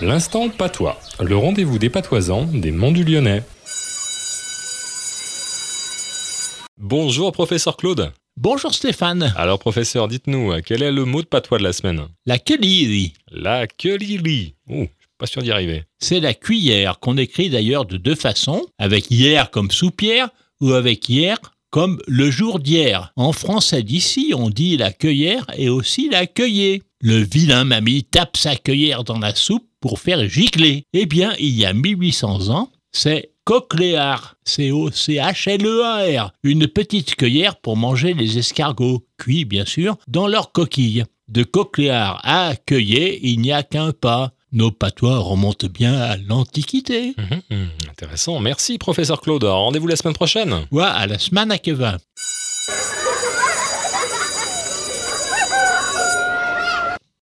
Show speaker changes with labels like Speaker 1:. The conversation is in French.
Speaker 1: L'instant patois, le rendez-vous des patoisans des Monts du Lyonnais. Bonjour professeur Claude.
Speaker 2: Bonjour Stéphane.
Speaker 1: Alors professeur, dites-nous, quel est le mot de patois de la semaine?
Speaker 2: La quelili,
Speaker 1: La quelili. Oh, je suis pas sûr d'y arriver.
Speaker 2: c'est la cuillère qu'on écrit d'ailleurs de deux façons, avec hier comme soupière ou avec hier comme le jour d'hier. En français d'ici, on dit la cueillère et aussi la cueillée. Le vilain mamie tape sa cueillère dans la soupe pour faire gicler. Eh bien, il y a 1800 ans, c'est cochléar, C-O-C-H-L-E-A-R, une petite cueillère pour manger les escargots, cuits bien sûr, dans leur coquille. De cochléar à cueiller, il n'y a qu'un pas. Nos patois remontent bien à l'Antiquité.
Speaker 1: Mhm, mhm, intéressant, merci professeur Claude. Rendez-vous la semaine prochaine.
Speaker 2: Ouais, à la semaine à Kevin.